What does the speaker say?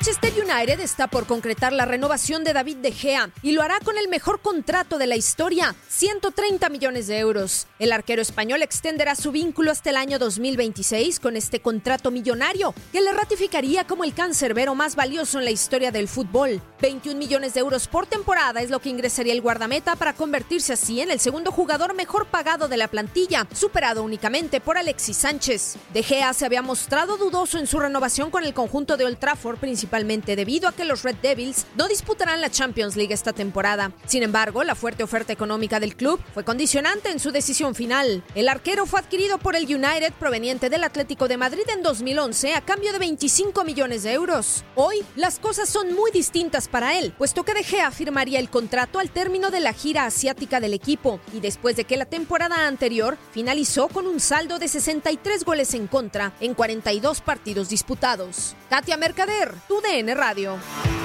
Manchester United está por concretar la renovación de David De Gea y lo hará con el mejor contrato de la historia, 130 millones de euros. El arquero español extenderá su vínculo hasta el año 2026 con este contrato millonario que le ratificaría como el cancerbero más valioso en la historia del fútbol. 21 millones de euros por temporada es lo que ingresaría el guardameta para convertirse así en el segundo jugador mejor pagado de la plantilla, superado únicamente por Alexis Sánchez. De Gea se había mostrado dudoso en su renovación con el conjunto de Old Trafford principalmente debido a que los Red Devils no disputarán la Champions League esta temporada. Sin embargo, la fuerte oferta económica del club fue condicionante en su decisión final. El arquero fue adquirido por el United proveniente del Atlético de Madrid en 2011 a cambio de 25 millones de euros. Hoy, las cosas son muy distintas para él, puesto que De Gea firmaría el contrato al término de la gira asiática del equipo y después de que la temporada anterior finalizó con un saldo de 63 goles en contra en 42 partidos disputados. Katia Mercader, tu DN Radio.